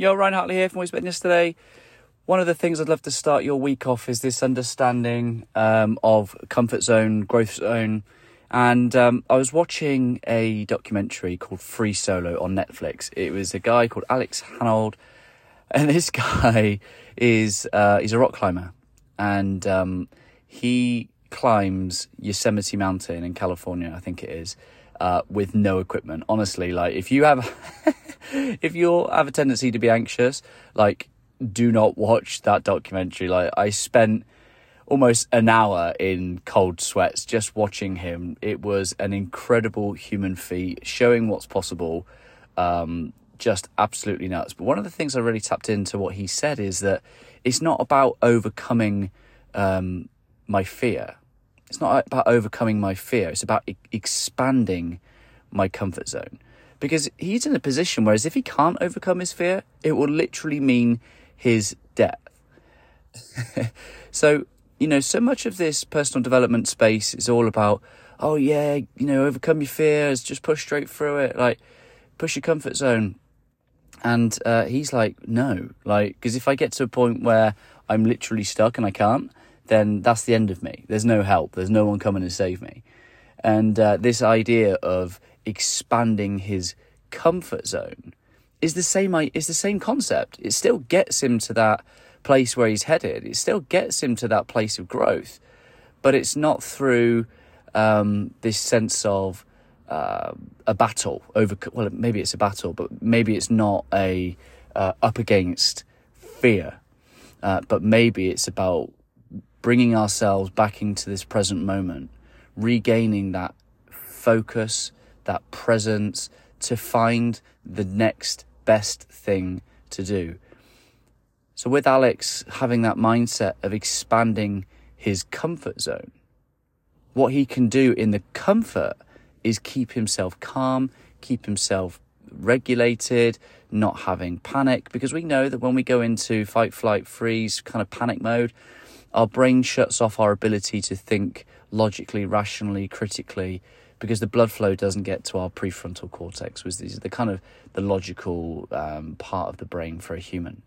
Yo, Ryan Hartley here from Yesterday. One of the things I'd love to start your week off is this understanding um, of comfort zone, growth zone. And um, I was watching a documentary called Free Solo on Netflix. It was a guy called Alex Honnold, and this guy is uh, he's a rock climber, and um, he climbs Yosemite Mountain in California, I think it is, uh, with no equipment. Honestly, like if you have if you have a tendency to be anxious, like do not watch that documentary. Like I spent almost an hour in cold sweats just watching him. It was an incredible human feat, showing what's possible. Um, just absolutely nuts. But one of the things I really tapped into what he said is that it's not about overcoming um, my fear. It's not about overcoming my fear. It's about e- expanding my comfort zone because he's in a position whereas if he can't overcome his fear, it will literally mean his death. so, you know, so much of this personal development space is all about, oh yeah, you know, overcome your fears, just push straight through it, like push your comfort zone. And uh, he's like, no, like, because if I get to a point where I'm literally stuck and I can't, then that's the end of me. There's no help. There's no one coming to save me. And uh, this idea of expanding his comfort zone is the same is the same concept. It still gets him to that place where he's headed. It still gets him to that place of growth, but it's not through um, this sense of uh, a battle over. Well, maybe it's a battle, but maybe it's not a uh, up against fear. Uh, but maybe it's about bringing ourselves back into this present moment, regaining that focus, that presence to find the next best thing to do. So, with Alex having that mindset of expanding his comfort zone, what he can do in the comfort is keep himself calm, keep himself regulated, not having panic, because we know that when we go into fight, flight, freeze kind of panic mode, our brain shuts off our ability to think logically, rationally, critically, because the blood flow doesn't get to our prefrontal cortex, which is the kind of the logical um, part of the brain for a human.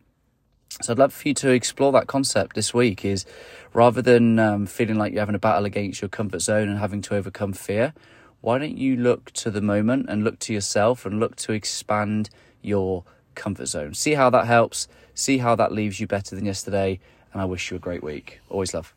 So I'd love for you to explore that concept this week. Is rather than um, feeling like you're having a battle against your comfort zone and having to overcome fear, why don't you look to the moment and look to yourself and look to expand your comfort zone? See how that helps. See how that leaves you better than yesterday. And I wish you a great week. Always love.